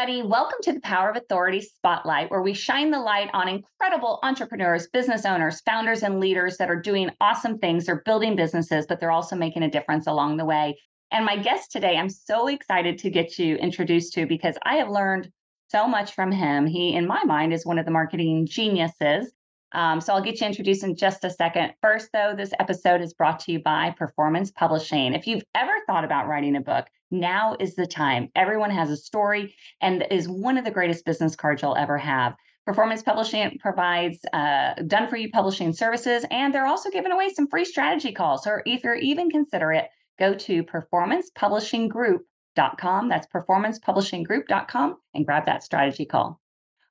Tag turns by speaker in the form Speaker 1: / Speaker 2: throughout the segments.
Speaker 1: Everybody, welcome to the Power of Authority Spotlight, where we shine the light on incredible entrepreneurs, business owners, founders, and leaders that are doing awesome things. They're building businesses, but they're also making a difference along the way. And my guest today, I'm so excited to get you introduced to because I have learned so much from him. He, in my mind, is one of the marketing geniuses. Um, so I'll get you introduced in just a second. First, though, this episode is brought to you by Performance Publishing. If you've ever thought about writing a book, now is the time. Everyone has a story and is one of the greatest business cards you'll ever have. Performance Publishing provides uh, done for you publishing services, and they're also giving away some free strategy calls. So if you're even considerate, go to performancepublishinggroup.com. That's performancepublishinggroup.com and grab that strategy call.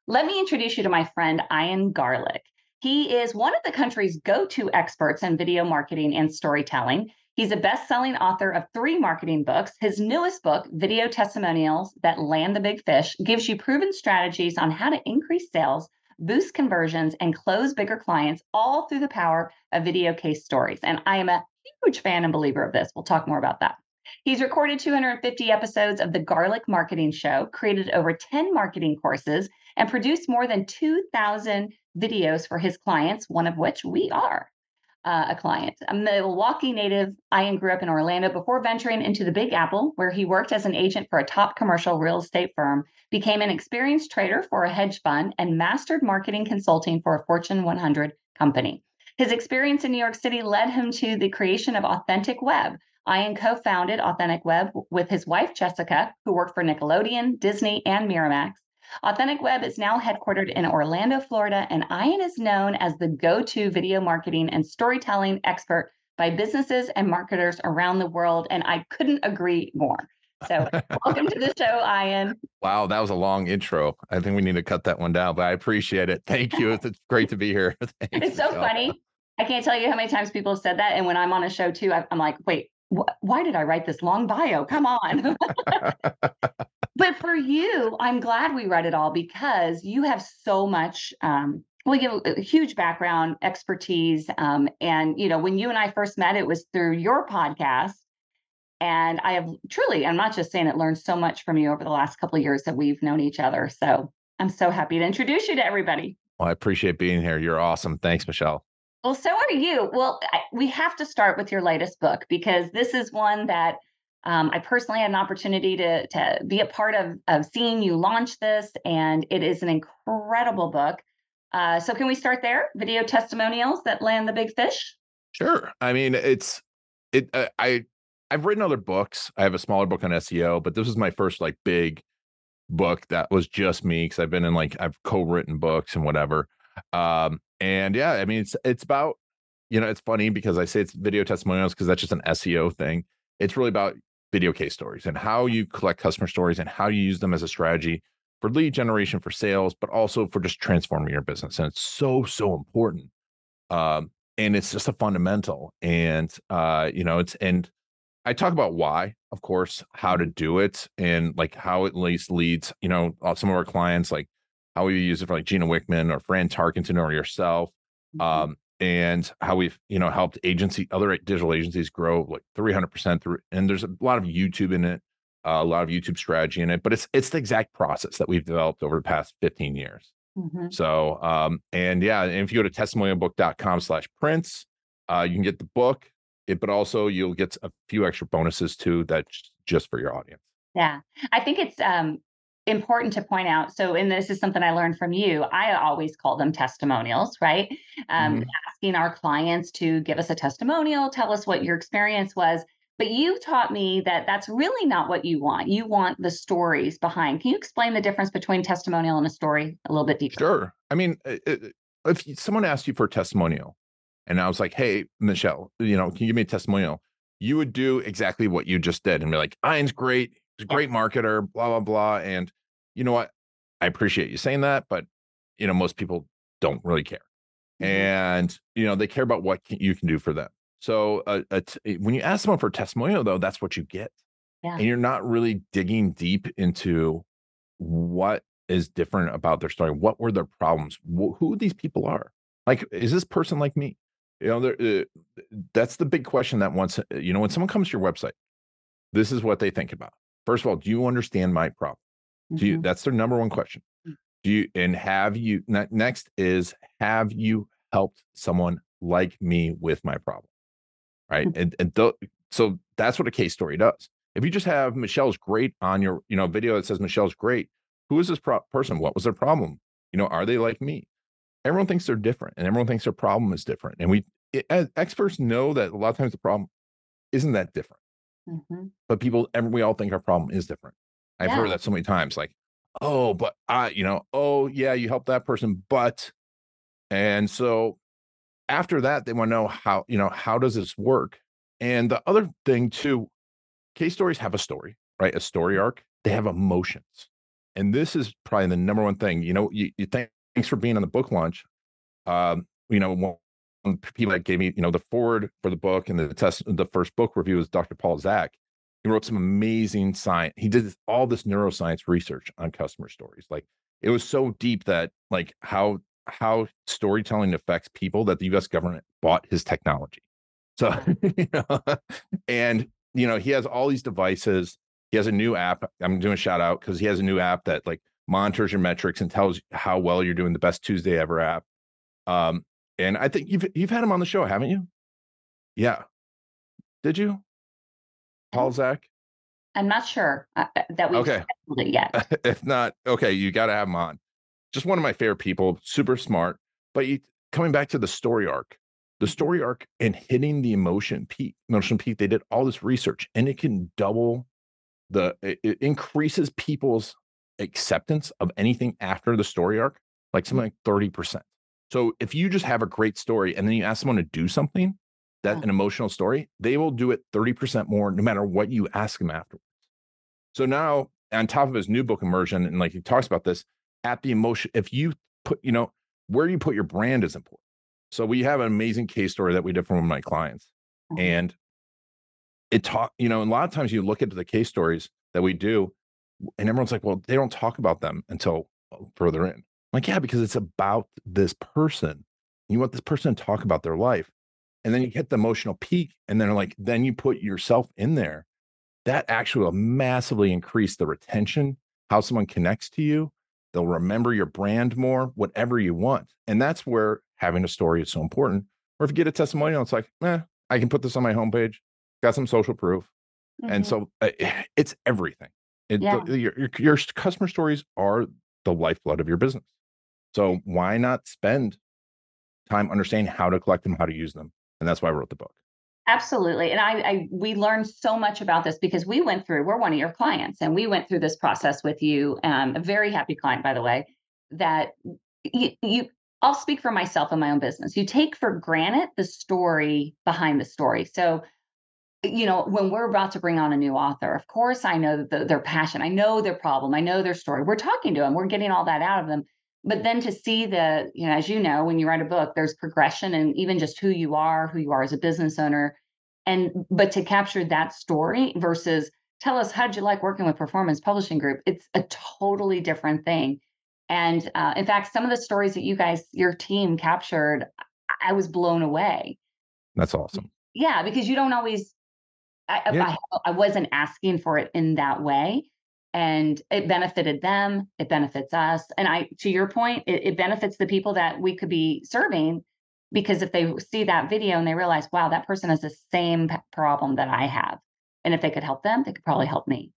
Speaker 1: Let me introduce you to my friend Ian Garlic. He is one of the country's go to experts in video marketing and storytelling. He's a best selling author of three marketing books. His newest book, Video Testimonials That Land the Big Fish, gives you proven strategies on how to increase sales, boost conversions, and close bigger clients, all through the power of video case stories. And I am a huge fan and believer of this. We'll talk more about that. He's recorded 250 episodes of the Garlic Marketing Show, created over 10 marketing courses, and produced more than 2,000 videos for his clients, one of which we are uh, a client. A Milwaukee native, Ian grew up in Orlando before venturing into the Big Apple, where he worked as an agent for a top commercial real estate firm, became an experienced trader for a hedge fund, and mastered marketing consulting for a Fortune 100 company. His experience in New York City led him to the creation of Authentic Web. Ian co founded Authentic Web with his wife, Jessica, who worked for Nickelodeon, Disney, and Miramax. Authentic Web is now headquartered in Orlando, Florida, and Ian is known as the go to video marketing and storytelling expert by businesses and marketers around the world. And I couldn't agree more. So, welcome to the show, Ian.
Speaker 2: Wow, that was a long intro. I think we need to cut that one down, but I appreciate it. Thank you. It's great to be here.
Speaker 1: Thanks, it's so Michelle. funny. I can't tell you how many times people have said that. And when I'm on a show too, I'm like, wait, wh- why did I write this long bio? Come on. but for you, I'm glad we read it all because you have so much. Um, well, you have a huge background, expertise, um, and you know when you and I first met, it was through your podcast, and I have truly, I'm not just saying it, learned so much from you over the last couple of years that we've known each other. So I'm so happy to introduce you to everybody.
Speaker 2: Well, I appreciate being here. You're awesome. Thanks, Michelle.
Speaker 1: Well, so are you. Well, I, we have to start with your latest book because this is one that um, I personally had an opportunity to to be a part of of seeing you launch this, and it is an incredible book. Uh, so, can we start there? Video testimonials that land the big fish.
Speaker 2: Sure. I mean, it's it. Uh, I I've written other books. I have a smaller book on SEO, but this is my first like big book that was just me because I've been in like I've co-written books and whatever. Um, and yeah, I mean, it's it's about you know, it's funny because I say it's video testimonials because that's just an SEO thing. It's really about video case stories and how you collect customer stories and how you use them as a strategy for lead generation for sales, but also for just transforming your business. And it's so so important. Um, and it's just a fundamental. And uh, you know, it's and I talk about why, of course, how to do it, and like how it least leads. You know, uh, some of our clients like how we use it for like Gino Wickman or Fran Tarkenton or yourself. Mm-hmm. Um, and how we've you know helped agency other digital agencies grow like 300% through and there's a lot of youtube in it uh, a lot of youtube strategy in it but it's it's the exact process that we've developed over the past 15 years. Mm-hmm. so um and yeah and if you go to testimonialbook.com slash prince uh you can get the book it, but also you'll get a few extra bonuses too that's just for your audience.
Speaker 1: Yeah. I think it's um important to point out so and this is something i learned from you i always call them testimonials right? Um, mm-hmm. asking our clients to give us a testimonial tell us what your experience was but you taught me that that's really not what you want. You want the stories behind. Can you explain the difference between testimonial and a story a little bit deeper?
Speaker 2: Sure. I mean if someone asked you for a testimonial and i was like hey michelle you know can you give me a testimonial? You would do exactly what you just did and be like Ian's great great marketer, blah, blah, blah. And you know what? I appreciate you saying that, but you know, most people don't really care. Mm-hmm. And you know, they care about what you can do for them. So uh, when you ask someone for a testimonial, though, that's what you get. Yeah. And you're not really digging deep into what is different about their story. What were their problems? Wh- who these people are? Like, is this person like me? You know, uh, that's the big question that once, uh, you know, when someone comes to your website, this is what they think about. First of all, do you understand my problem? Do you, mm-hmm. that's their number one question. Mm. Do you, and have you, next is, have you helped someone like me with my problem? Right. Mm-hmm. And, and th- so that's what a case story does. If you just have Michelle's great on your, you know, video that says Michelle's great, who is this pro- person? What was their problem? You know, are they like me? Everyone thinks they're different and everyone thinks their problem is different. And we, it, experts know that a lot of times the problem isn't that different. Mm-hmm. But people, we all think our problem is different. I've yeah. heard that so many times like, oh, but I, you know, oh, yeah, you helped that person, but, and so after that, they want to know how, you know, how does this work? And the other thing too, case stories have a story, right? A story mm-hmm. arc, they have emotions. And this is probably the number one thing, you know, you, you thanks for being on the book launch. Um, you know, people that gave me, you know, the foreword for the book and the test, the first book review was Dr. Paul Zak. He wrote some amazing science. He did all this neuroscience research on customer stories. Like it was so deep that like how how storytelling affects people that the U.S. government bought his technology. So, you know, and you know, he has all these devices. He has a new app. I'm doing a shout out because he has a new app that like monitors your metrics and tells how well you're doing. The best Tuesday ever app. Um, and I think you've you've had him on the show, haven't you? Yeah. Did you? Paul Zak?
Speaker 1: I'm not sure uh, uh that we
Speaker 2: okay.
Speaker 1: it yet.
Speaker 2: if not, okay, you got to have him on. Just one of my favorite people, super smart. But you, coming back to the story arc, the mm-hmm. story arc and hitting the emotion peak, emotion peak, they did all this research and it can double the, it, it increases people's acceptance of anything after the story arc, like something like 30%. So if you just have a great story and then you ask someone to do something, that yeah. an emotional story, they will do it 30% more no matter what you ask them afterwards. So now on top of his new book immersion, and like he talks about this, at the emotion, if you put, you know, where you put your brand is important. So we have an amazing case story that we did from one of my clients. Mm-hmm. And it taught, you know, a lot of times you look into the case stories that we do, and everyone's like, well, they don't talk about them until further in like, yeah, because it's about this person. You want this person to talk about their life. And then you hit the emotional peak. And then like, then you put yourself in there. That actually will massively increase the retention, how someone connects to you. They'll remember your brand more, whatever you want. And that's where having a story is so important. Or if you get a testimonial, it's like, eh, I can put this on my homepage, got some social proof. Mm-hmm. And so uh, it's everything. It, yeah. the, your, your, your customer stories are the lifeblood of your business. So why not spend time understanding how to collect them, how to use them? And that's why I wrote the book.
Speaker 1: Absolutely. And I, I, we learned so much about this because we went through, we're one of your clients and we went through this process with you. Um, a very happy client, by the way, that you, you I'll speak for myself and my own business. You take for granted the story behind the story. So, you know, when we're about to bring on a new author, of course, I know the, their passion, I know their problem, I know their story. We're talking to them, we're getting all that out of them but then to see the you know as you know when you write a book there's progression and even just who you are who you are as a business owner and but to capture that story versus tell us how'd you like working with performance publishing group? It's a totally different thing. And uh, in fact some of the stories that you guys your team captured i was blown away.
Speaker 2: That's awesome.
Speaker 1: Yeah because you don't always I, yeah. I, I wasn't asking for it in that way and it benefited them it benefits us and i to your point it, it, benefits the people that we could be serving because if they see that video and they realize wow that person has the same problem that i have and if they could help them they could probably help me.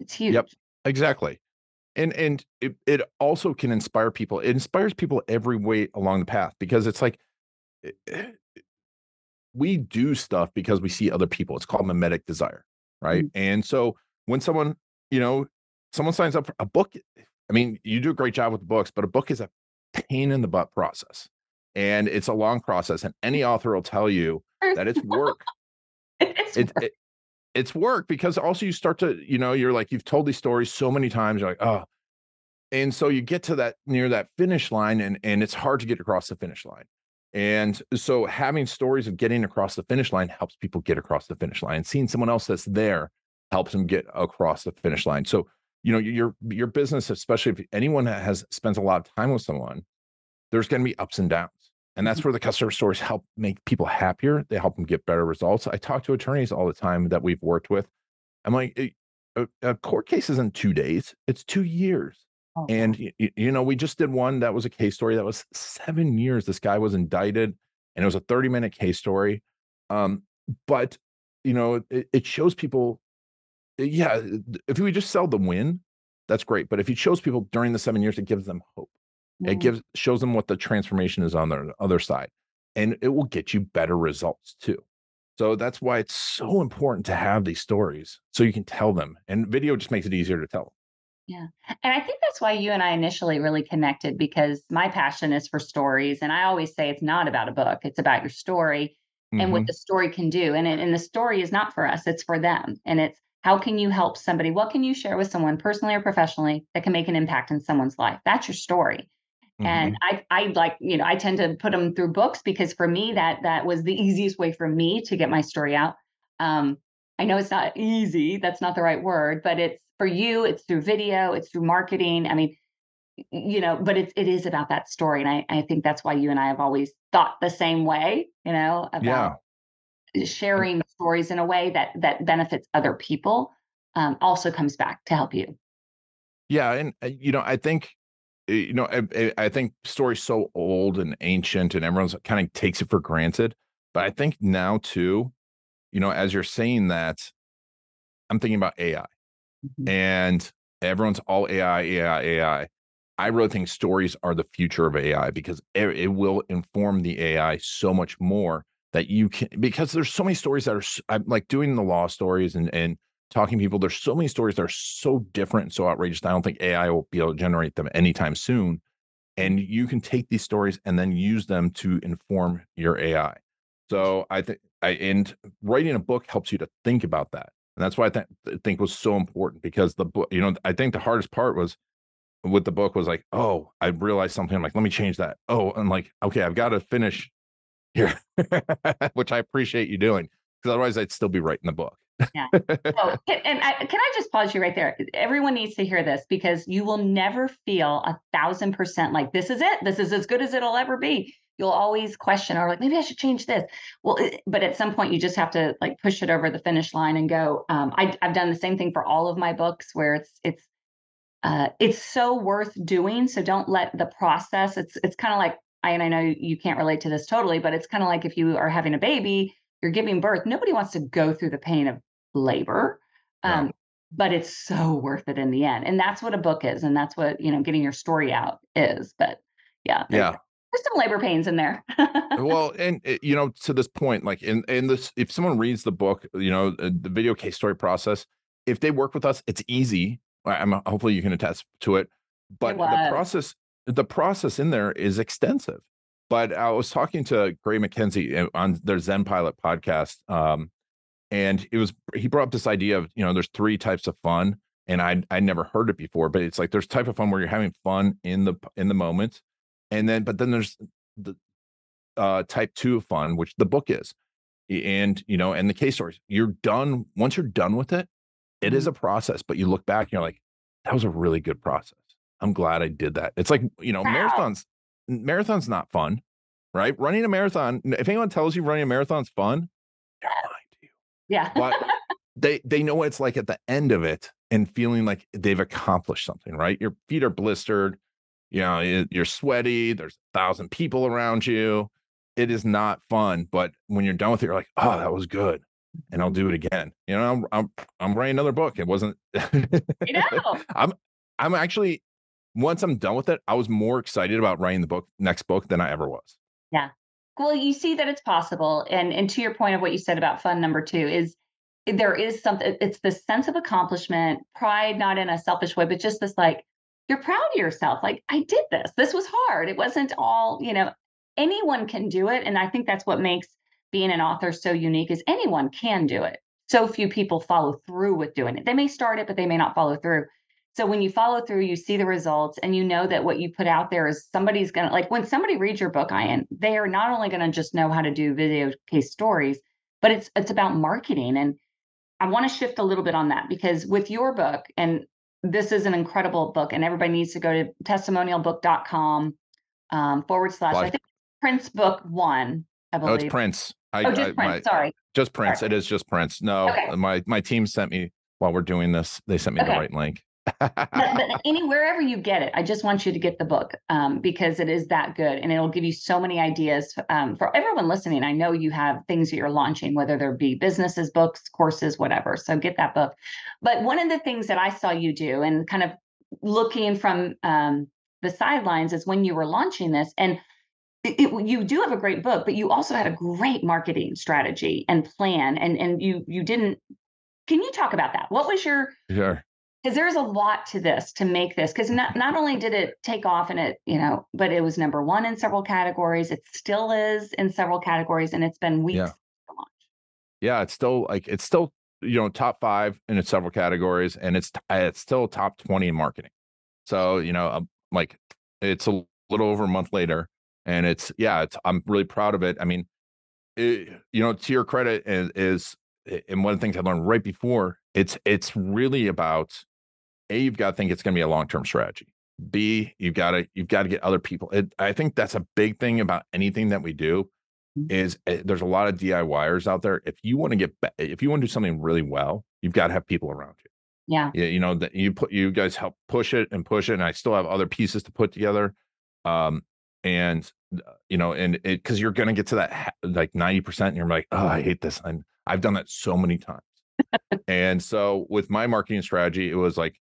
Speaker 1: It's huge.
Speaker 2: yep exactly and and it, it also can inspire people it inspires people every way along the path because it's like eh, eh, we do stuff because we see other people it's called mimetic desire right? Mm-hmm. and so when someone you know, someone signs up for a book. I mean, you do a great job with the books, but a book is a pain in the butt process. And it's a long process. And any author will tell you that it's work. it's, it, it's work because also you start to, you know, you're like, you've told these stories so many times, you're like, oh. And so you get to that near that finish line and and it's hard to get across the finish line. And so having stories of getting across the finish line helps people get across the finish line. And seeing someone else that's there helps them get across the finish line. So, you know, your your business, especially if anyone has spends a lot of time with someone, there's going to be ups and downs. And that's mm-hmm. where the customer stories help make people happier. They help them get better results. I talk to attorneys all the time that we've worked with. I'm like, a, a court case isn't two days, it's two years. Oh, and, you, you know, we just did one that was a case story that was seven years. This guy was indicted and it was a 30 minute case story. Um, but, you know, it, it shows people, yeah, if we just sell the win, that's great. But if he shows people during the seven years, it gives them hope. Mm-hmm. It gives shows them what the transformation is on the other side, and it will get you better results too. So that's why it's so important to have these stories so you can tell them. And video just makes it easier to tell.
Speaker 1: Yeah. And I think that's why you and I initially really connected because my passion is for stories. And I always say it's not about a book, it's about your story and mm-hmm. what the story can do. And, it, and the story is not for us, it's for them. And it's how can you help somebody? What can you share with someone personally or professionally that can make an impact in someone's life? That's your story. Mm-hmm. And I, I like, you know, I tend to put them through books because for me, that that was the easiest way for me to get my story out. Um, I know it's not easy, that's not the right word, but it's for you, it's through video, it's through marketing. I mean, you know, but it's it is about that story. And I, I think that's why you and I have always thought the same way, you know, about yeah. Sharing stories in a way that that benefits other people um, also comes back to help you.
Speaker 2: Yeah. And uh, you know, I think Eh, you know, I, I think stories so old and ancient, and everyone's kind of takes it for granted. But I think now too, you know, as you're saying that, I'm thinking about AI, mm-hmm. and everyone's all AI, AI, AI. I really think stories are the future of AI because it, it will inform the AI so much more that you can because there's so many stories that are I'm like doing the law stories and and talking to people. There's so many stories that are so different and so outrageous. I don't think AI will be able to generate them anytime soon. And you can take these stories and then use them to inform your AI. So I think I and writing a book helps you to think about that. And that's why I th- think was so important because the book, you know, I think the hardest part was with the book was like, oh, I realized something. I'm like, let me change that. Oh, I'm like, okay, I've got to finish here, which I appreciate you doing because otherwise I'd still be writing the book.
Speaker 1: Yeah. Oh, and I, can I just pause you right there? Everyone needs to hear this because you will never feel a thousand percent like this is it. This is as good as it'll ever be. You'll always question or like maybe I should change this. Well, but at some point you just have to like push it over the finish line and go. Um, I, I've done the same thing for all of my books where it's it's uh, it's so worth doing. So don't let the process. It's it's kind of like I and I know you can't relate to this totally, but it's kind of like if you are having a baby you're giving birth, nobody wants to go through the pain of labor. Um, But it's so worth it in the end. And that's what a book is. And that's what, you know, getting your story out is. But yeah.
Speaker 2: Yeah.
Speaker 1: There's some labor pains in there.
Speaker 2: well, and eh, you know, to this point, like in in this, if someone reads the book, you know, uh, the video case story process, if they work with us, it's easy. I'm hopefully you can attest to it. But the process, the process in there is extensive. But I was talking to Gray MacKenzie eh, on their ZenPilot podcast, um, and it was he brought up this idea of you know there's three types of fun, and I I never heard it before, but it's like there's type of fun where you're having fun in the in the moment, and then but then there's the uh, type two of fun, which the book is, and you know, and the case stories. You're done once you're done with it. It is mm-hmm. a process, but you look back and you're like, that was a really good process. I'm glad I did that. It's like you know, wow. marathons marathon's not fun, right? Running a marathon, if anyone tells you running a marathon's fun, they're lying to you.
Speaker 1: Yeah.
Speaker 2: but they they know what it's like at the end of it and feeling like they've accomplished something, right? Your feet are blistered, you know, you're sweaty, there's a thousand people around you. It is not fun, but when you're done with it, you're like, oh, that was good. And I'll do it again. You know, I'm I'm, I'm writing another book. It wasn't
Speaker 1: you know.
Speaker 2: I'm I'm actually once I'm done with it, I was more excited about writing the book next book than I ever was.
Speaker 1: Yeah. Well, you see that it's possible. And and to your point of what you said about fun number two is there is something it's the sense of accomplishment, pride, not in a selfish way, but just this like you're proud of yourself. Like, I did this. This was hard. It wasn't all, you know, anyone can do it. And I think that's what makes being an author so unique is anyone can do it. so few people follow through with doing it. They may start it, but they may not follow through. So when you follow through, you see the results and you know that what you put out there is somebody's going to like when somebody reads your book, Ian, they are not only going to just know how to do video case stories, but it's it's about marketing. And I want to shift a little bit on that because with your book, and this is an incredible book, and everybody needs to go to testimonialbook.com um, forward slash I think Prince Book One. I believe.
Speaker 2: Oh, it's Prince.
Speaker 1: I, oh, just I, Prince. My, sorry.
Speaker 2: Just Prince. Sorry. It is just Prince. No, okay. my my team sent me while we're doing this. They sent me okay. the right link
Speaker 1: but, but any wherever you get it, I just want you to get the book um, because it is that good, and it'll give you so many ideas um, for everyone listening. I know you have things that you're launching, whether there be businesses, books, courses, whatever. So get that book. But one of the things that I saw you do, and kind of looking from um, the sidelines, is when you were launching this, and it, it, you do have a great book, but you also had a great marketing strategy and plan, and and you you didn't. Can you talk about that? What was your
Speaker 2: sure
Speaker 1: because there's a lot to this to make this because not, not only did it take off and it you know but it was number one in several categories it still is in several categories and it's been weeks
Speaker 2: yeah, yeah it's still like it's still you know top five in several categories and it's it's still top 20 in marketing. So you know um, like it's a little over a month later and it's yeah it's i'm really proud of it. I mean it, you know to your credit is, is and one of the things i learned right before it's it's really about a you've got to think it's going to be a long-term strategy. B you've got to you've got to get other people it, i think that's a big thing about anything that we do mm-hmm. is uh, there's a lot of diyers out there. If you want to get if you want to do something really well you've got to have people around you.
Speaker 1: Yeah.
Speaker 2: You know that you put you guys help push it and push it and i still have other pieces to put together um and uh, you know and it because you're going to get to that like 90% and you're like oh i hate this and i've done that so many times. And so with my marketing strategy it was like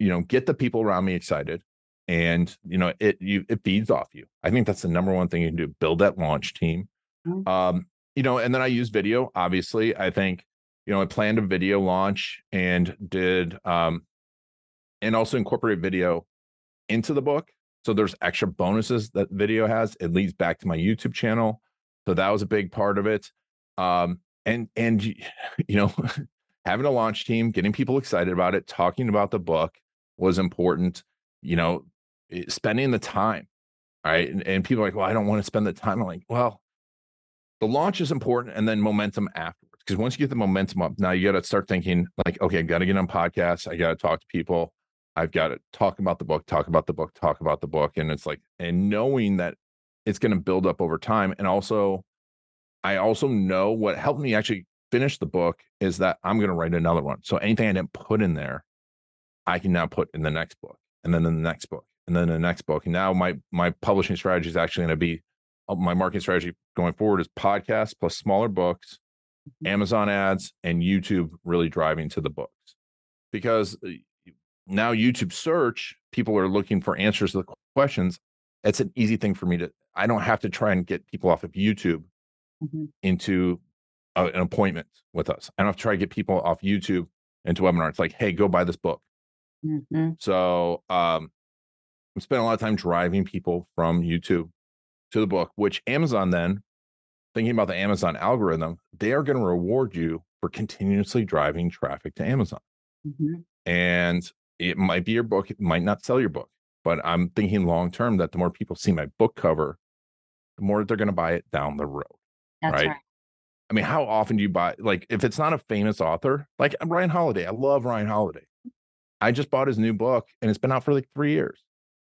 Speaker 2: you know get the people around me excited and you know it you it feeds off you. I think that's the number one thing you can do build that launch team. Mm-hmm. um you know and then i use video obviously. I think you know i planned a video launch and did um and also incorporate video into the book. So there's extra bonuses that video has. It leads back to my youtube channel. So that was a big part of it. Um and and you know having a launch team getting people excited about it talking about the book was important. You know, eh, spending the time, right? And, and people are like, well, I don't want to spend the time. I'm like, well, the launch is important, and then momentum afterwards. Because once you get the momentum up, now you got to start thinking like, okay, I've got to get on podcasts. I got to talk to people. I've got to talk about the book, talk about the book, talk about the book, and it's like, and knowing that it's going to build up over time, and also, I also know what helped me actually finish the book is that I'm going to write another one. So anything I didn't put in there, I can now put in the next book and then in the next book and then the next book. And now my my publishing strategy is actually going to be uh, my marketing strategy going forward is podcasts plus smaller books, mm-hmm. Amazon ads, and YouTube really driving to the books. Because uh, now YouTube search, people are looking for answers to the questions. It's an easy thing for me to, I don't have to try and get people off of YouTube mm-hmm. into a, an appointment with us. I don't have to try to get people off YouTube into webinar. It's like, hey, go buy this book. Mm-hmm. So um, I'm spending a lot of time driving people from YouTube to the book, which Amazon then, thinking about the Amazon algorithm, they are going to reward you for continuously driving traffic to Amazon. Mm-hmm. And it might be your book, it might not sell your book, but I'm thinking long term that the more people see my book cover, the more they're going to buy it down the road. That's right? right. I mean, how often do you buy like if it's not a famous author, like Ryan Holiday? I love Ryan Holiday. I just bought his new book and it's been out for like three years.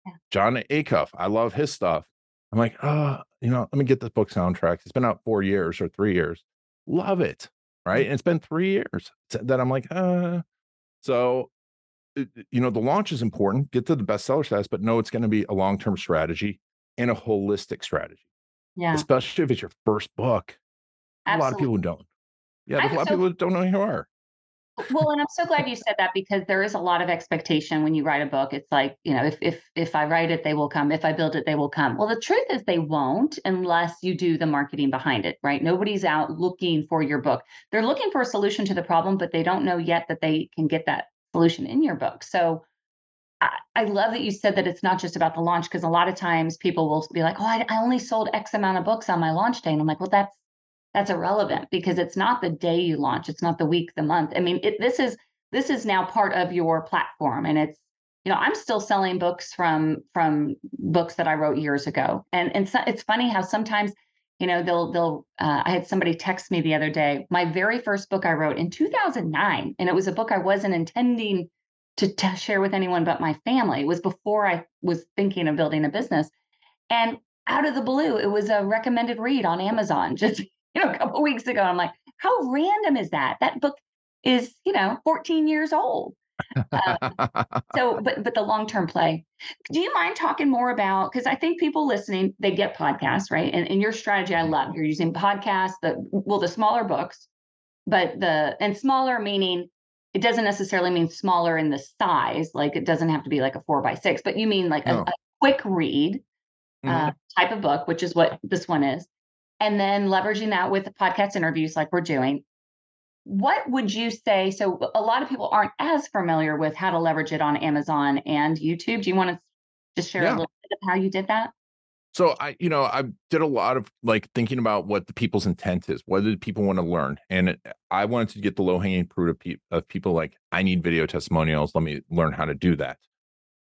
Speaker 2: Yeah. Jon Acuff, I love his stuff. I'm like, oh, you know, let me get this book soundtrack. It's been out four years or three years. Love it. Right. Mm. And it's been three years that I'm like, uh, so, you know, the launch is important. Get to the bestseller status, but no, it's going to be a long term strategy and a holistic strategy.
Speaker 1: Yeah.
Speaker 2: Especially if it's your first book. Absolutely. A lot of people don't. Yeah. There's a lot so- of people that don't know who you are
Speaker 1: well and i'm so glad you said that because there is a lot of expectation when you write a book. It's like you know if if if i write it they will come. If i build it they will come. Well the truth is they won't unless you do the marketing behind it right? Nobody's out looking for your book. They're looking for a solution to the problem but they don't know yet that they can get that solution in your book. So I, love that you said that it's not just about the launch because a lot of times people will be like, "Oh, I, I only sold X amount of books on my launch day," and I'm like, "Well, that's that's irrelevant because it's not the day you launch, it's not the week, the month. I mean, it, this is this is now part of your platform, and it's you know I'm still selling books from from books that I wrote years ago, and and so, it's funny how sometimes you know they'll they'll uh, i had somebody text me the other day my very first book i wrote in 2009 and it was a book i wasn't intending to, share with anyone but my family. It was before i was thinking of building a business. And out of the blue it was a recommended read on amazon just you know a couple weeks ago i'm like how random is that? That book is you know 14 years old. Um, so but but the long term play. Do you mind talking more about because i think people listening they get podcasts right? And, and your strategy i love. You're using podcasts the well the smaller books but the and smaller meaning it doesn't necessarily mean smaller in the size like it doesn't have to be like a four by six but you mean like no. a, a, quick read uh, mm-hmm. uh, type of book which is what this one is and then leveraging that with podcast interviews like we're doing what would you say? So, a lot of people aren't as familiar with how to leverage it on Amazon and YouTube. Do you want to just share yeah. a little bit of how you did that?
Speaker 2: So I, you know, I did a lot of like thinking about what the people's intent is. What did people want to learn? And it, I wanted to get the low hanging fruit of, pe- of people like I need video testimonials. Let me learn how to do that.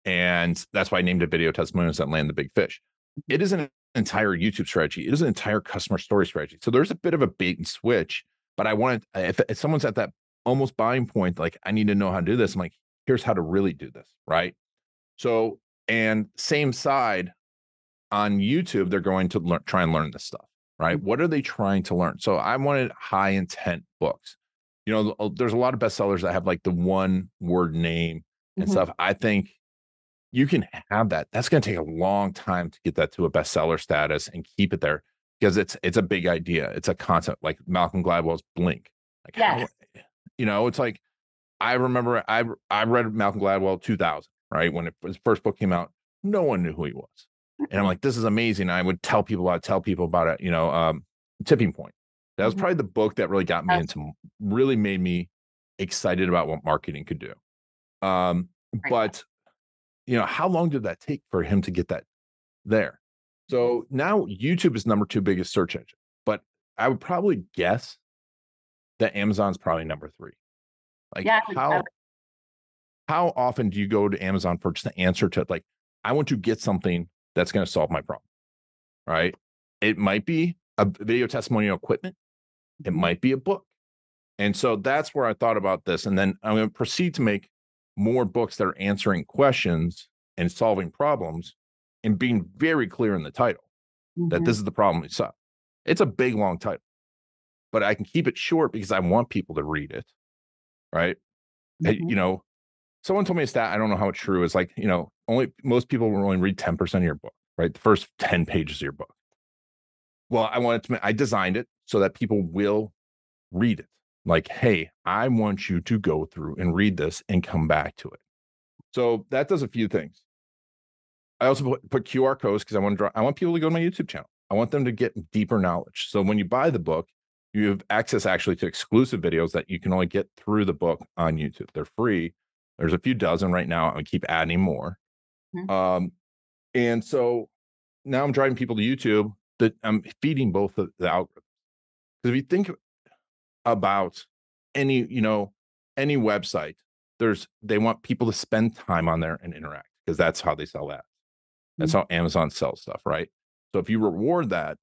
Speaker 2: And that's why I named it video testimonials that land the big fish. It is an entire YouTube strategy. It is an entire customer story strategy. So there's a bit of a bait and switch but I wanted if, if someone's at that almost buying point, like I need to know how to do this. I'm like, here's how to really do this, right? So, and same side on YouTube, they're going to learn, try and learn this stuff, right? Mm-hmm. What are they trying to learn? So I wanted high intent books. You know, there's a lot of bestsellers that have like the one word name and mm-hmm. stuff. I think you can have that. That's going to take a long time to get that to a bestseller status and keep it there because it's it's a big idea. It's a concept like Malcolm Gladwell's Blink. Like
Speaker 1: yes.
Speaker 2: How, you know, it's like I remember I I read Malcolm Gladwell 2000, right? When it, his first book came out, no one knew who he was. And I'm like, this is amazing. I would tell people, I'd tell people about it, you know, um, Tipping Point. That was mm-hmm. probably the book that really got me into, really made me excited about what marketing could do. Um, but, you know, how long did that take for him to get that there? So now YouTube is number two biggest search engine, but I would probably guess that Amazon's probably number three. Like yeah, how how often do you go to Amazon for just the answer to like, I want to get something that's going to solve my problem. Right. It might be a video testimonial equipment. It might be a book. And so that's where I thought about this. And then I'm going to proceed to make more books that are answering questions and solving problems and being very clear in the title mm-hmm. that this is the problem we solve. It's a big, long title, but I can keep it short because I want people to read it. Right. Mm-hmm. You know, someone told me a stat. I don't know how it's true. It's like, you know, only most people will only read 10% of your book, right? The first 10 pages of your book. Well, I wanted to, I designed it so that people will read it. Like, hey, I want you to go through and read this and come back to it. So that does a few things. I also put, put QR codes because I want to draw, I want people to go to my YouTube channel. I want them to get deeper knowledge. So when you buy the book, you have access actually to exclusive videos that you can only get through the book on YouTube. They're free. There's a few dozen right now. I keep adding more. Mm-hmm. Um, and so now I'm driving people to YouTube that I'm feeding both of the algorithms. Because if you think about any, you know, any website, there's they want people to spend time on there and interact because that's how they sell that That's mm-hmm. how Amazon sells stuff, right? So if you reward that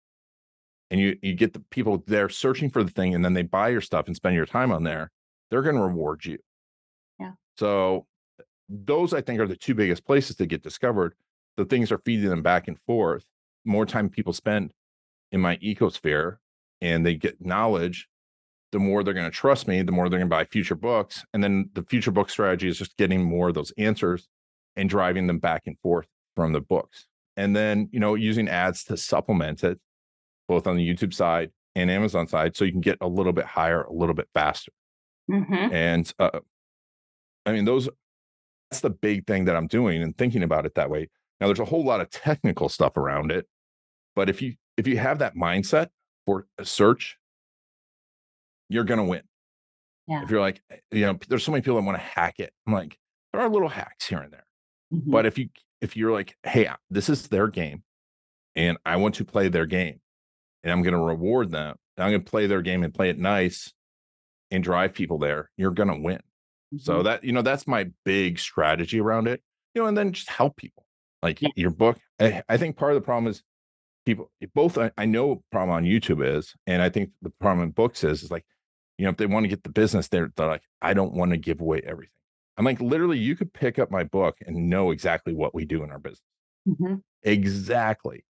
Speaker 2: and you you get the people there searching for the thing and then they buy your stuff and spend your time on there, they're going to reward you.
Speaker 1: Yeah.
Speaker 2: So those I think are the two biggest places to get discovered. The things are feeding them back and forth. More time people spend in my ecosphere and they get knowledge, the more they're going to trust me, the more they're going to buy future books. And then the future book strategy is just getting more of those answers and driving them back and forth from the books. And then, you know, using ads to supplement it, both on the YouTube side and Amazon side, so you can get a little bit higher, a little bit faster. Mm-hmm. And uh, I mean, those that's the big thing that I'm doing and thinking about it that way. Now, there's a whole lot of technical stuff around it, but if you if you have that mindset for a search, you're gonna win.
Speaker 1: Yeah.
Speaker 2: If you're like, eh, you know, there's so many people that want to hack it. I'm like, there are little hacks here and there. Mm-hmm. But if you if you're like, hey, this is their game and I want to play their game and I'm going to reward them and I'm going to play their game and play it nice and drive people there, you're going to win. Mm-hmm. So that, you know, that's my big strategy around it, you know, and then just help people. Like yeah. your book, I, I, think part of the problem is people, both I, I know problem on YouTube is, and I think the problem in books is, is like, you know, if they want to get the business, they're, they're like, I don't want to give away everything. I'm like, literally, you could pick up my book and know exactly what we do in our business. Mm-hmm. Exactly.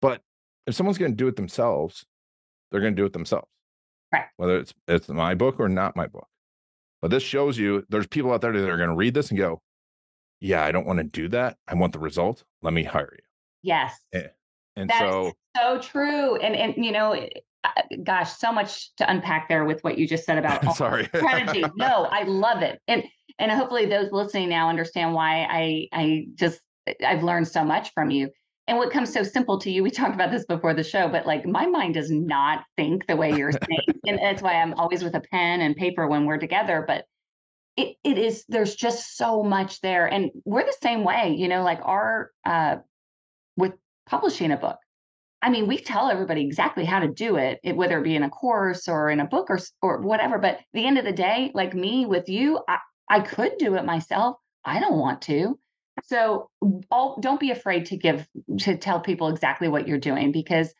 Speaker 2: But if someone's going to do it themselves, they're going to do it themselves.
Speaker 1: Right.
Speaker 2: Whether it's it's my book or not my book. But this shows you there's people out there that are going to read this and go, "Yeah, I don't want to do that. I want the result. Let me hire you."
Speaker 1: Yes.
Speaker 2: And, and
Speaker 1: That's
Speaker 2: so
Speaker 1: so true. And and you know, gosh, so much to unpack there with what you just said about
Speaker 2: sorry
Speaker 1: strategy. no, I love it. And and hopefully those listening now understand why I I just I've learned so much from you. And what comes so simple to you, we talked about this before the show, but like my mind does not think the way you're saying. and that's why I'm always with a pen and paper when we're together. But it it is there's just so much there. And we're the same way, you know, like our uh with publishing a book. I mean, we tell everybody exactly how to do it, it, whether it be in a course or in a book or or whatever. But the end of the day, like me with you, I, I could do it myself. I don't want to. So all, don't be afraid to give to tell people exactly what you're doing because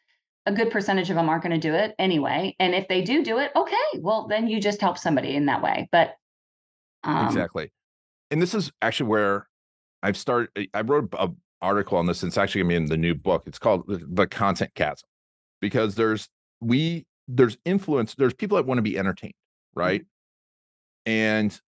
Speaker 1: a good percentage of them aren't going to do it anyway. And if they do do it, okay, well then you just help somebody in that way. But
Speaker 2: um, exactly, and this is actually where I've started. I wrote an article on this. It's actually going to be in the new book. It's called the Content Chasm because there's we there's influence. There's people that want to be entertained, right? Mm-hmm. And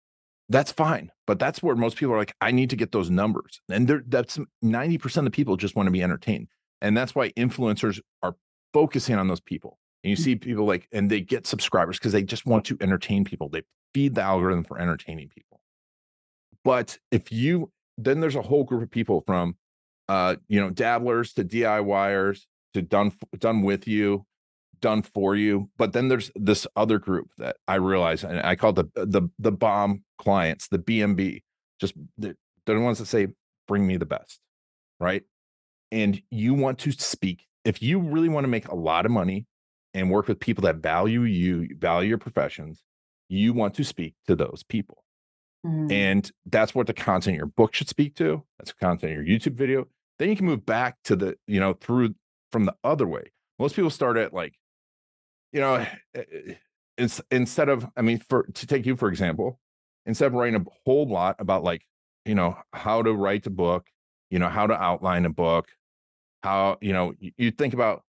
Speaker 2: that's fine. But that's where most people are like, I need to get those numbers. And that's 90% of the people just want to be entertained. And that's why influencers are focusing on those people. And you mm. see people like, and they get subscribers because they just want to entertain people. They feed the algorithm for entertaining people. But if you, then there's a whole group of people from, uh, you know, dabblers to DIYers to done done with you done for you. But then there's this other group that I realize, and I call the the the bomb clients, the BMB, just the, they're the ones that say, "Bring me the best," right? And you want to speak if you really want to make a lot of money and work with people that value you, value your professions. You want to speak to those people. Mm. And that's what the content your book should speak to. That's the content your YouTube video. Then you can move back to the, you know, through from the other way. Most people start at like you know, eh, eh, eh, it's instead of, I mean, for to take you for example, instead of writing a whole lot about like, you know, how to write a book, you know, how to outline a book, how, you know, you, you think about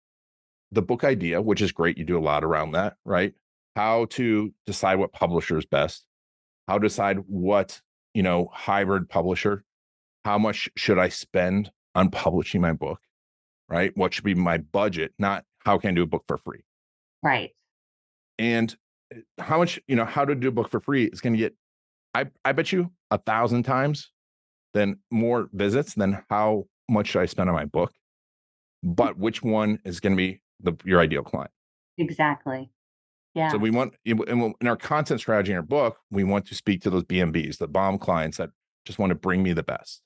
Speaker 2: the book idea, which is great. You do a lot around that, right? How to decide what publisher is best, how to decide what, you know, hybrid publisher, how much should I spend on publishing my book, right? What should be my budget, not how can I do a book for free?
Speaker 1: Right.
Speaker 2: And eh, how much, you know, how to do a book for free is going to get, I, I bet you a thousand times then more visits than how much should I spend on my book. But which one is going to be the your ideal client?
Speaker 1: Exactly. Yeah.
Speaker 2: So we want in our content strategy in our book, we want to speak to those BMBs, the bomb clients that just want to bring me the best.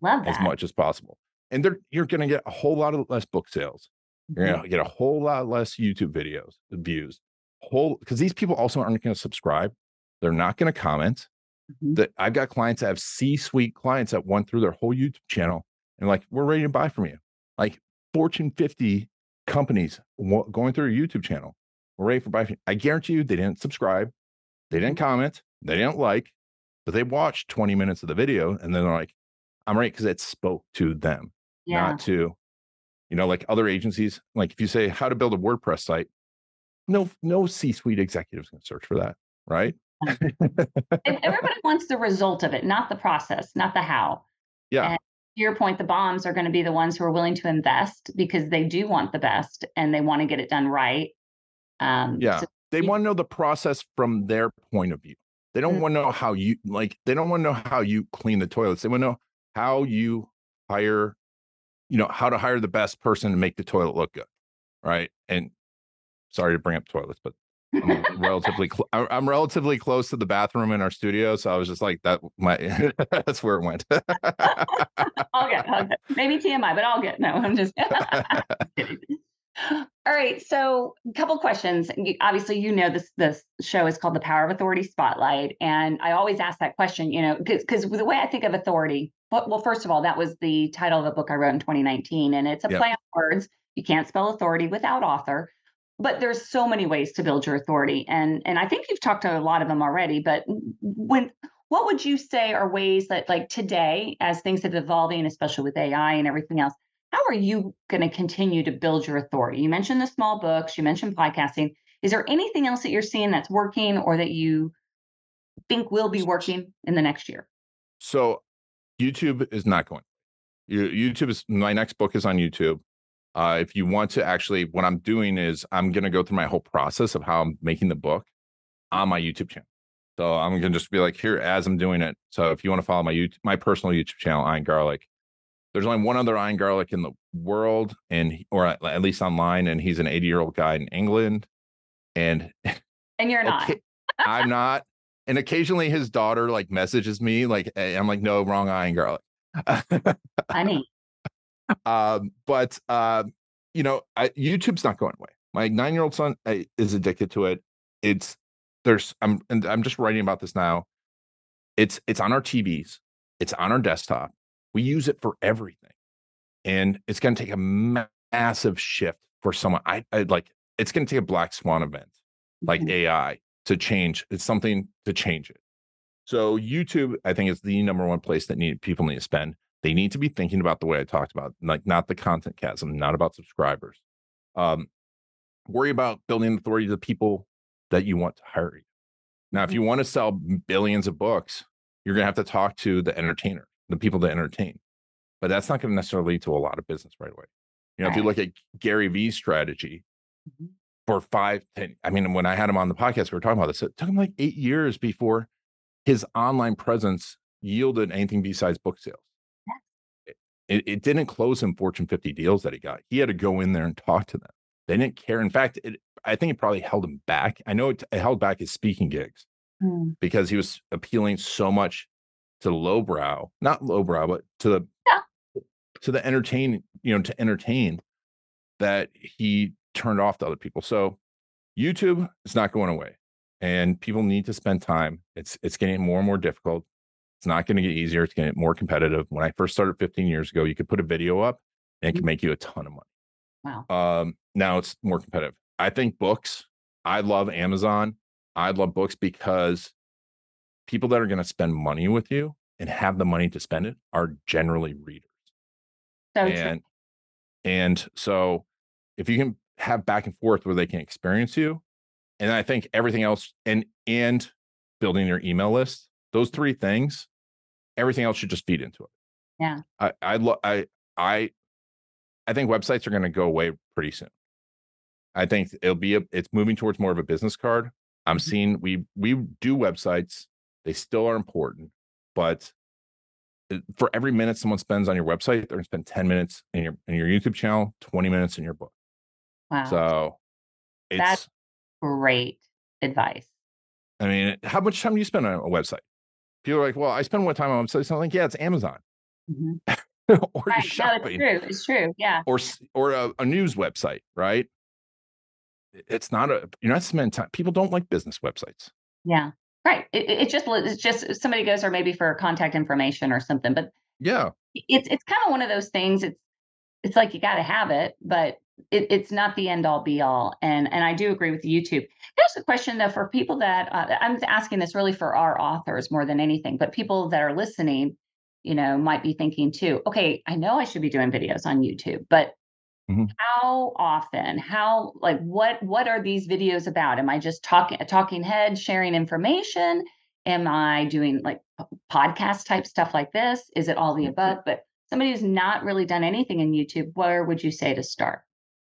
Speaker 1: Love
Speaker 2: that. as much as possible. And they're you're going to get a whole lot of less book sales. You're gonna get a whole lot less YouTube videos views. Whole because these people also aren't going to subscribe. They're not going to comment. Mm-hmm. That I've got clients that have C-suite clients that went through their whole YouTube channel and like, we're ready to buy from you. Like Fortune 50 companies going through a YouTube channel. Ready for buy. I guarantee you, they didn't subscribe, they didn't mm-hmm. comment, they didn't like, but they watched 20 minutes of the video and then they're like, I'm right because it spoke to them, yeah. not to you know, like other agencies, like if you say how to build a WordPress site, no, no C-suite executives can search for that, right?
Speaker 1: everybody wants the result of it, not the process, not the how.
Speaker 2: Yeah. And
Speaker 1: to your point, the bombs are going to be the ones who are willing to invest because they do want the best and they want to get it done right.
Speaker 2: Um, yeah. So they you, want to know the process from their point of view. They don't mm-hmm. want to know how you like, they don't want to know how you clean the toilets. They want to know how you hire you know how to hire the best person to make the toilet look good right and sorry to bring up toilets but I'm relatively cl- I'm relatively close to the bathroom in our studio, so I was just like that. My that's where it went.
Speaker 1: I'll get, I'll maybe TMI, but I'll get no. I'm just. All right. So, a couple questions. Obviously, you know this this show is called The Power of Authority Spotlight, and I always ask that question. You know, because the way I think of authority, but well, first of all, that was the title of a book I wrote in 2019, and it's a yep. play on words. You can't spell authority without author, but there's so many ways to build your authority, and and I think you've talked to a lot of them already. But when what would you say are ways that, like today, as things have evolving, especially with AI and everything else, how are you going to continue to build your authority? You mentioned the small books, you mentioned podcasting. Is there anything else that you're seeing that's working or that you think will be working in the next year?
Speaker 2: So, YouTube is not going. YouTube is my next book is on YouTube. Uh, if you want to actually, what I'm doing is I'm going to go through my whole process of how I'm making the book on my YouTube channel. So I'm going to just be like here as I'm doing it. So if you want to follow my YouTube, my personal YouTube channel, Ian Garlic, there's only one other Ian Garlic in the world, and or at least online, and he's an 80 year old guy in England. And
Speaker 1: and you're not.
Speaker 2: I'm not. And occasionally his daughter like messages me, like I'm like, no, wrong Ian Garlic.
Speaker 1: Funny.
Speaker 2: Um, but uh, you know, I, YouTube's not going away. My nine year old son I, uh, is addicted to it. It's there's I'm and I'm just writing about this now. It's it's on our TVs. It's on our desktop we use it for everything. And it's going to take a massive shift for someone. I, I like it's going to take a black swan event like mm-hmm. AI to change. It's something to change it. So YouTube, I think, is the number one place that need people need to spend. They need to be thinking about the way I talked about, like not the content chasm, not about subscribers. Um, worry about building authority to the people that you want to hire you. Now, if mm-hmm. you want to sell billions of books, you're going to have to talk to the entertainer the people to entertain. But that's not going to necessarily lead to a lot of business right away. You know, if you look at Gary Vee's strategy mm-hmm. for five, ten, I mean, when I had him on the podcast, we were talking about this. It took him like eight years before his online presence yielded anything besides book sales. Yeah. It, it, didn't close him Fortune 50 deals that he got. He had to go in there and talk to them. They didn't care. In fact, it, I think it probably held him back. I know it, it held back his speaking gigs mm. because he was appealing so much to the lowbrow, not lowbrow, but to the yeah. to the entertain, you know, to entertain that he turned off to other people. So YouTube is not going away. And people need to spend time. It's it's getting more and more difficult. It's not going to get easier. It's getting more competitive. When I first started 15 years ago, you could put a video up and it can mm-hmm. make you a ton of money.
Speaker 1: Wow.
Speaker 2: Um, now it's more competitive. I think books. I love Amazon. I love books because people that are going to spend money with you and have the money to spend it are generally readers.
Speaker 1: So
Speaker 2: and true. and so if you can have back and forth where they can experience you, and I think everything else and and building your email list, those three things, everything else should just feed into it.
Speaker 1: Yeah.
Speaker 2: I I lo- I I I think websites are going to go away pretty soon. I think it'll be a it's moving towards more of a business card. I'm mm-hmm. seeing we we do websites they still are important, but for every minute someone spends on your website, they're gonna spend 10 minutes in your in your YouTube channel, 20 minutes in your book.
Speaker 1: Wow.
Speaker 2: So it's
Speaker 1: that's great advice.
Speaker 2: I mean, how much time do you spend on a website? People are like, well, I spend more time on websites. I'm like, yeah, it's Amazon.
Speaker 1: Mm-hmm.
Speaker 2: or right. shopping.
Speaker 1: No, it's true. It's true. Yeah.
Speaker 2: Or or a, a news website, right? It's not a you're not spending time. People don't like business websites.
Speaker 1: Yeah. Right. It, it just it's just somebody goes there maybe for contact information or something, but
Speaker 2: yeah,
Speaker 1: it's it's kind of one of those things. It's it's like you got to have it, but it, it's not the end all be all. And and I do agree with YouTube. Here's a question though for people that uh, I'm asking this really for our authors more than anything, but people that are listening, you know, might be thinking too. Okay, I know I should be doing videos on YouTube, but Mm-hmm. How often? How like what what are these videos about? Am I just talking a talking head sharing information? Am I doing like podcast type stuff like this? Is it all the mm-hmm. above? But somebody who's not really done anything in YouTube, where would you say to start?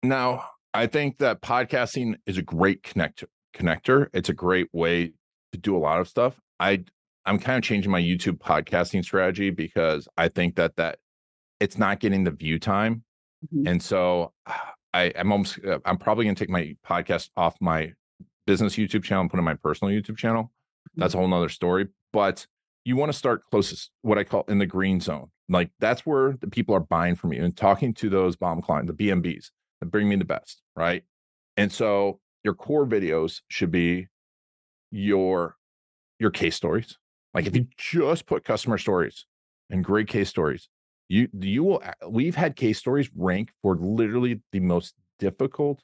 Speaker 2: Now, I think that podcasting is a great connector. Connector. It's a great way to do a lot of stuff. I I'm kind of changing my YouTube podcasting strategy because I think that that it's not getting the view time Mm-hmm. And so I, am almost, uh, I'm probably going to take my podcast off my business YouTube channel and put in my personal YouTube channel. Mm-hmm. That's a whole nother story. But you want to start closest, what I call in the green zone. Like that's where the people are buying from you and talking to those bomb clients, the BMBs that bring me the best, right? And so your core videos should be your your case stories. Like if you just put customer stories and great case stories, you you will we've had case stories rank for literally the most difficult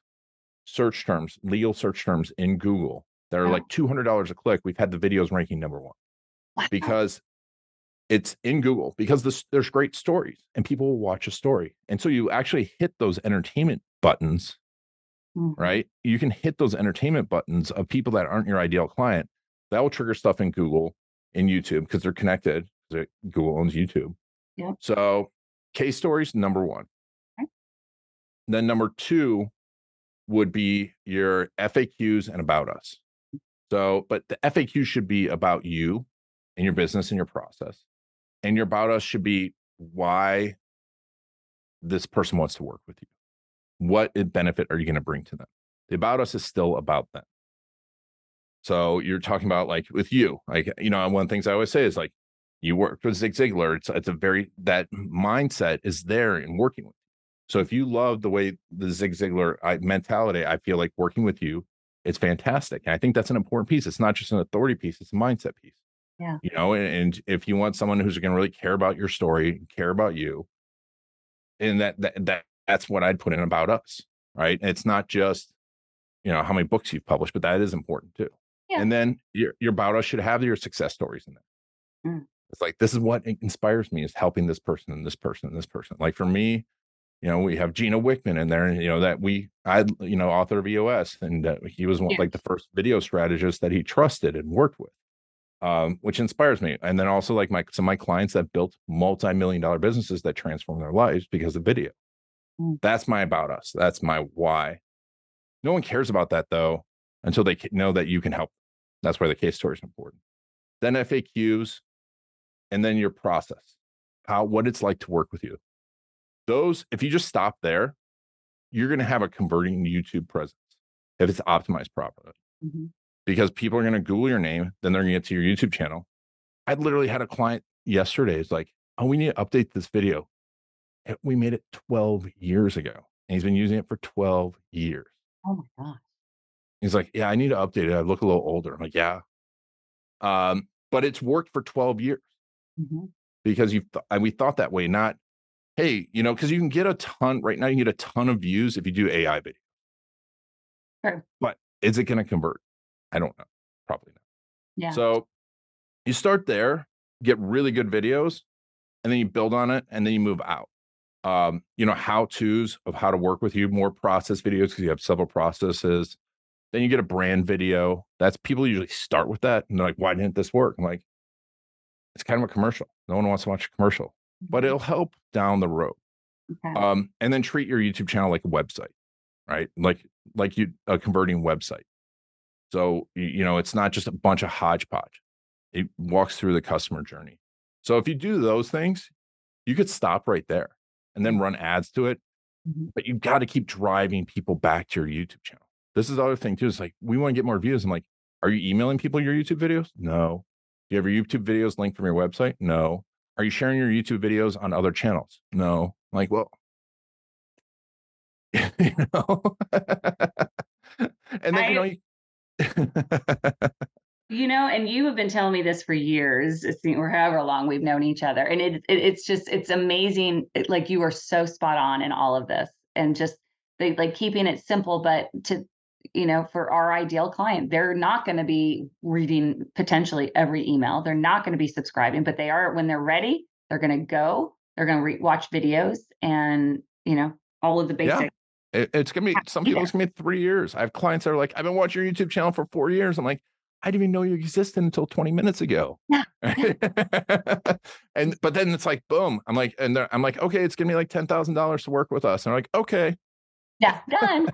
Speaker 2: search terms, legal search terms in Google that are like $200 a click. We've had the videos ranking number one because it's in Google because this, there's great stories and people will watch a story. And so you actually hit those entertainment buttons, mm-hmm. right? You can hit those entertainment buttons of people that aren't your ideal client. That will trigger stuff in Google, in YouTube, because they're connected. Google owns YouTube.
Speaker 1: Yeah.
Speaker 2: So case stories, number one. Okay. Then number two would be your FAQs and about us. So, but the FAQ should be about you and your business and your process. And your about us should be why this person wants to work with you. What benefit are you going to bring to them? The about us is still about them. So you're talking about like with you, like, you know, one of the things I always say is like, you worked with Zig Ziglar. It's, it's a very, that mindset is there in working with. You. So if you love the way the Zig Ziglar I, mentality, I feel like working with you, it's fantastic. And I think that's an important piece. It's not just an authority piece, it's a mindset piece.
Speaker 1: Yeah.
Speaker 2: You know, and, and if you want someone who's going to really care about your story, care about you, and that, that that that's what I'd put in about us, right? And it's not just, you know, how many books you've published, but that is important too.
Speaker 1: Yeah.
Speaker 2: And then your your about us should have your success stories in there. Mm. It's like this is what inspires me is helping this person and this person and this person. Like for me, you know, we have Gino Wickman in there, and you know, that we, I, you know, author of EOS, and uh, he was one, yeah. like the first video strategist that he trusted and worked with um, which inspires me. And then also like my some of my clients that built multi-million dollar businesses that transform their lives because of video. Mm. That's my about us. That's my why. No one cares about that though until they know that you can help. That's why the case story is important. Then FAQs, and then your process, how what it's like to work with you. Those, if you just stop there, you're going to have a converting YouTube presence if it's optimized properly. Mm-hmm because people are going to Google your name, then they're going to get to your YouTube channel. I literally had a client yesterday. It's like, oh, we need to update this video. We made it 12 years ago, and he's been using it for 12 years.
Speaker 1: Oh my gosh.
Speaker 2: He's like, yeah, I need to update it. I look a little older. I'm like, yeah. Um, but it's worked for 12 years mm-hmm. because you th- we thought that way, not, hey, you know, because you can get a ton right now, you can get a ton of views if you do AI video.
Speaker 1: Sure.
Speaker 2: But is it going to convert? I don't know. Probably not.
Speaker 1: Yeah.
Speaker 2: So you start there, get really good videos, and then you build on it, and then you move out. Um, you know, how to's of how to work with you, more process videos because you have several processes. Then you get a brand video. That's people usually start with that, and they're like, "Why didn't this work?" I'm like, "It's kind of a commercial. No one wants to watch a commercial, but mm-hmm. it'll help down the road." Okay. Um, and then treat your YouTube channel like a website, right? Like like you a converting website. So, you know, it's not just a bunch of hodgepodge. It walks through the customer journey. So if you do those things, you could stop right there and then run ads to it. Mm-hmm. But you've got to keep driving people back to your YouTube channel. This is the other thing too. It's like, we want to get more views. I'm like, are you emailing people your YouTube videos? No. Do you have your YouTube videos linked from your website? No. Are you sharing your YouTube videos on other channels? No. Like, well, you know. and then, I, you know, you,
Speaker 1: you know, and you have been telling me this for years, or however long we've known each other, and it, it it's just it's amazing. It, like you are so spot on in all of this, and just they, like keeping it simple, but to you know, for our ideal client, they're not going to be reading potentially every email. They're not going to be subscribing, but they are when they're ready. They're going to go. They're going to re- watch videos, and you know, all of the basic.
Speaker 2: Yeah it, it's gonna be some people. It's gonna be three years. I have clients that are like, "I've been watching your YouTube channel for four years." I'm like, I didn't even know you existed until 20 minutes ago.
Speaker 1: Yeah.
Speaker 2: and but then it's like, boom. I'm like, and I'm like, okay, it's gonna be like ten thousand dollars to work with us. And I'm like, okay.
Speaker 1: Yeah, done.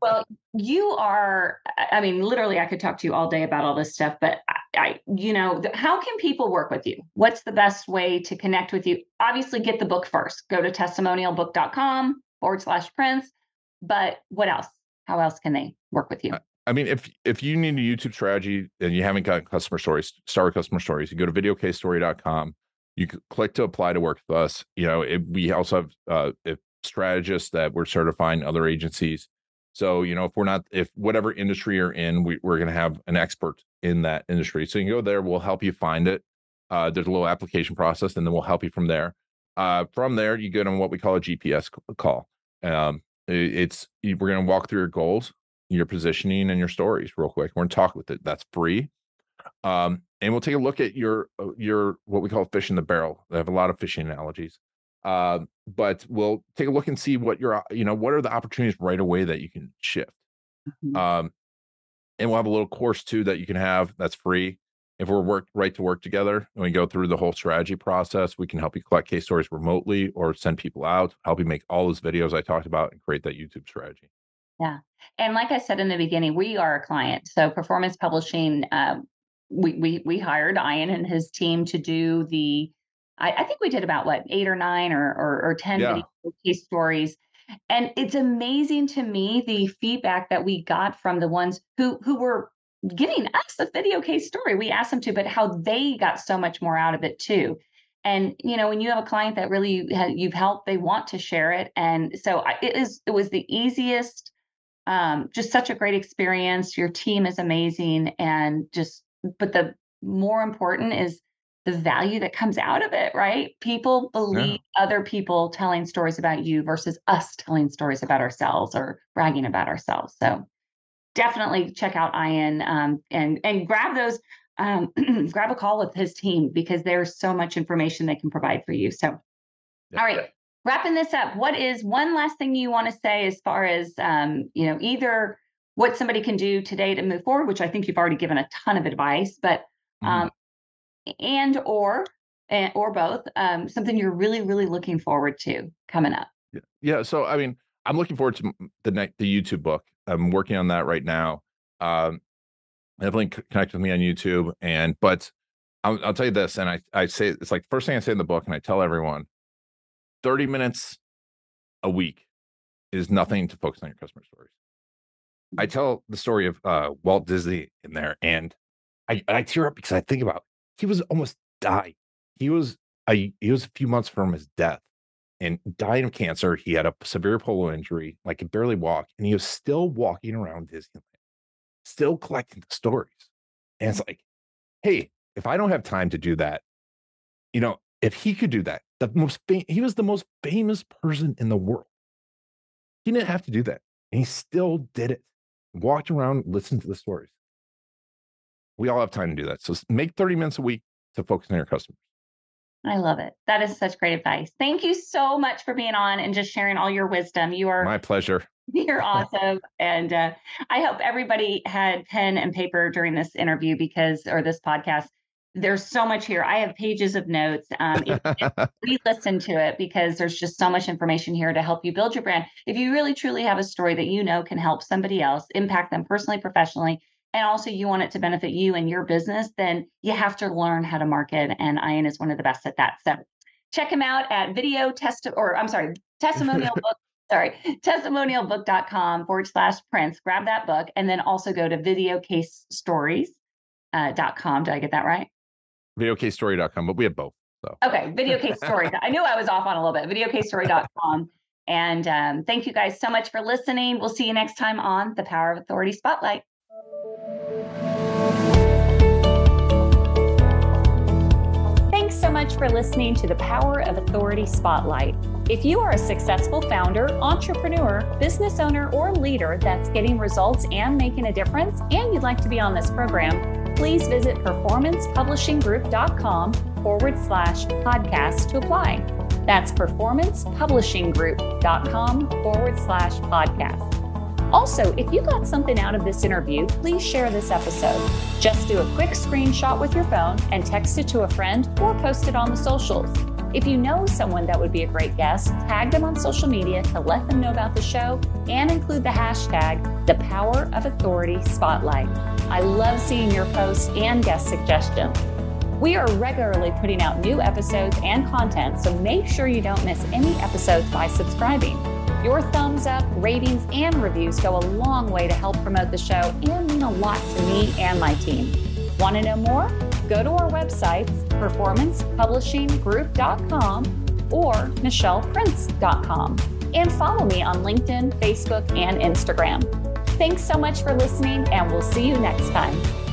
Speaker 1: Well, you are. I mean, literally, I could talk to you all day about all this stuff, but I, I, you know, how can people work with you? What's the best way to connect with you? Obviously, get the book first. Go to testimonialbook.com forward slash prince. But what else? How else can they work with you?
Speaker 2: I mean, if if you need a YouTube strategy and you haven't got customer stories, start with customer stories. You go to videocasestory.com. You click to apply to work with us. You know, it, we also have uh, strategists that we're certifying other agencies. So, you know, if we're not, if whatever industry you're in, we, we're going to have an expert in that industry. So you can go there, we'll help you find it. Uh, there's a little application process, and then we'll help you from there. Uh, from there, you get on what we call a GPS call. Um, it's we're going to walk through your goals, your positioning, and your stories real quick. We're going to talk with it. That's free. Um, and we'll take a look at your uh, your what we call fish in the barrel. I have a lot of fishing analogies. Uh, but we'll take a look and see what your you know what are the opportunities right away that you can shift. Mm-hmm. Um, and we'll have a little course too that you can have that's free. If we're work right to work together and we go through the whole strategy process, we can help you collect case stories remotely or send people out, help you make all those videos I talked about and create that YouTube strategy.
Speaker 1: Yeah. And like I said in the beginning, we are a client. So performance publishing, um, we, we we hired Ian and his team to do the I, I think we did about what eight or nine or or, or ten yeah. case stories. And it's amazing to me the feedback that we got from the ones who who were giving us a video case story. We asked them to, but how they got so much more out of it too. And you know, when you have a client that really you've helped, they want to share it. And so it is it was the easiest, um, just such a great experience. Your team is amazing, and just but the more important is the value that comes out of it, right? People believe yeah. other people telling stories about you versus us telling stories about ourselves or bragging about ourselves. So definitely check out Ian um, and and grab those um, grab a call with his team because there's so much information they can provide for you. So, yeah. all right, wrapping this up, what is one last thing you want to say as far as um, you know either what somebody can do today to move forward, which I think you've already given a ton of advice, but mm-hmm. um, and or and, or both, um, something you're really really looking forward to coming up.
Speaker 2: Yeah. yeah. So I mean, I'm looking forward to the next the YouTube book. I'm working on that right now. Um, definitely connect with me on YouTube. And but I'll, I'll tell you this, and I I say it's like first thing I say in the book, and I tell everyone, 30 minutes a week is nothing to focus on your customer stories. I tell the story of uh, Walt Disney in there, and I, I tear up because I think about he was almost died. He was a he was a few months from his death, and died of cancer. He had a severe polo injury, like could barely walk, and he was still walking around Disneyland, still collecting the stories. And it's like, hey, if I don't have time to do that, you know, if he could do that, the most fam- he was the most famous person in the world. He didn't have to do that, and he still did it walked around, listened to the stories. We all have time to do that. So make 30 minutes a week to focus on your customers.
Speaker 1: I love it. That is such great advice. Thank you so much for being on and just sharing all your wisdom. You are
Speaker 2: my pleasure.
Speaker 1: You're awesome. and uh, I hope everybody had pen and paper during this interview because, or this podcast, there's so much here. I have pages of notes. Um, re-listen to it because there's just so much information here to help you build your brand. If you really truly have a story that you know can help somebody else, impact them personally, professionally, and also you want it to benefit you and your business, then you have to learn how to market. And Ian is one of the best at that. So check him out at video test or I'm sorry, testimonial book. Sorry, testimonialbook.com forward slash prince. Grab that book and then also go to videocasestories.com. Uh. Did I get that right?
Speaker 2: videocasestory.com, but we have both. So.
Speaker 1: Okay, video case story. I knew I was off on a little bit. Videocasestory.com. And um, thank you guys so much for listening. We'll see you next time on the Power of Authority Spotlight. Thanks so much for listening to the Power of Authority Spotlight. If you are a successful founder, entrepreneur, business owner, or leader that's getting results and making a difference, and you'd like to be on this program, please visit performancepublishinggroup.com forward slash podcast to apply. That's performancepublishinggroup.com forward slash podcast. Also, if you got something out of this interview, please share this episode. Just do a quick screenshot with your phone and text it to a friend or post it on the socials. If you know someone that would be a great guest, tag them on social media to let them know about the show and include the hashtag the Power of Authority Spotlight. I love seeing your posts and guest suggestions. We are regularly putting out new episodes and content, so make sure you don't miss any episodes by subscribing. Your thumbs up, ratings, and reviews go a long way to help promote the show and mean a lot to me and my team. Want to know more? go to our websites, performancepublishinggroup.com or michelleprince.com. and follow me on LinkedIn, Facebook, and Instagram. Thanks so much for listening, and we'll see you next time.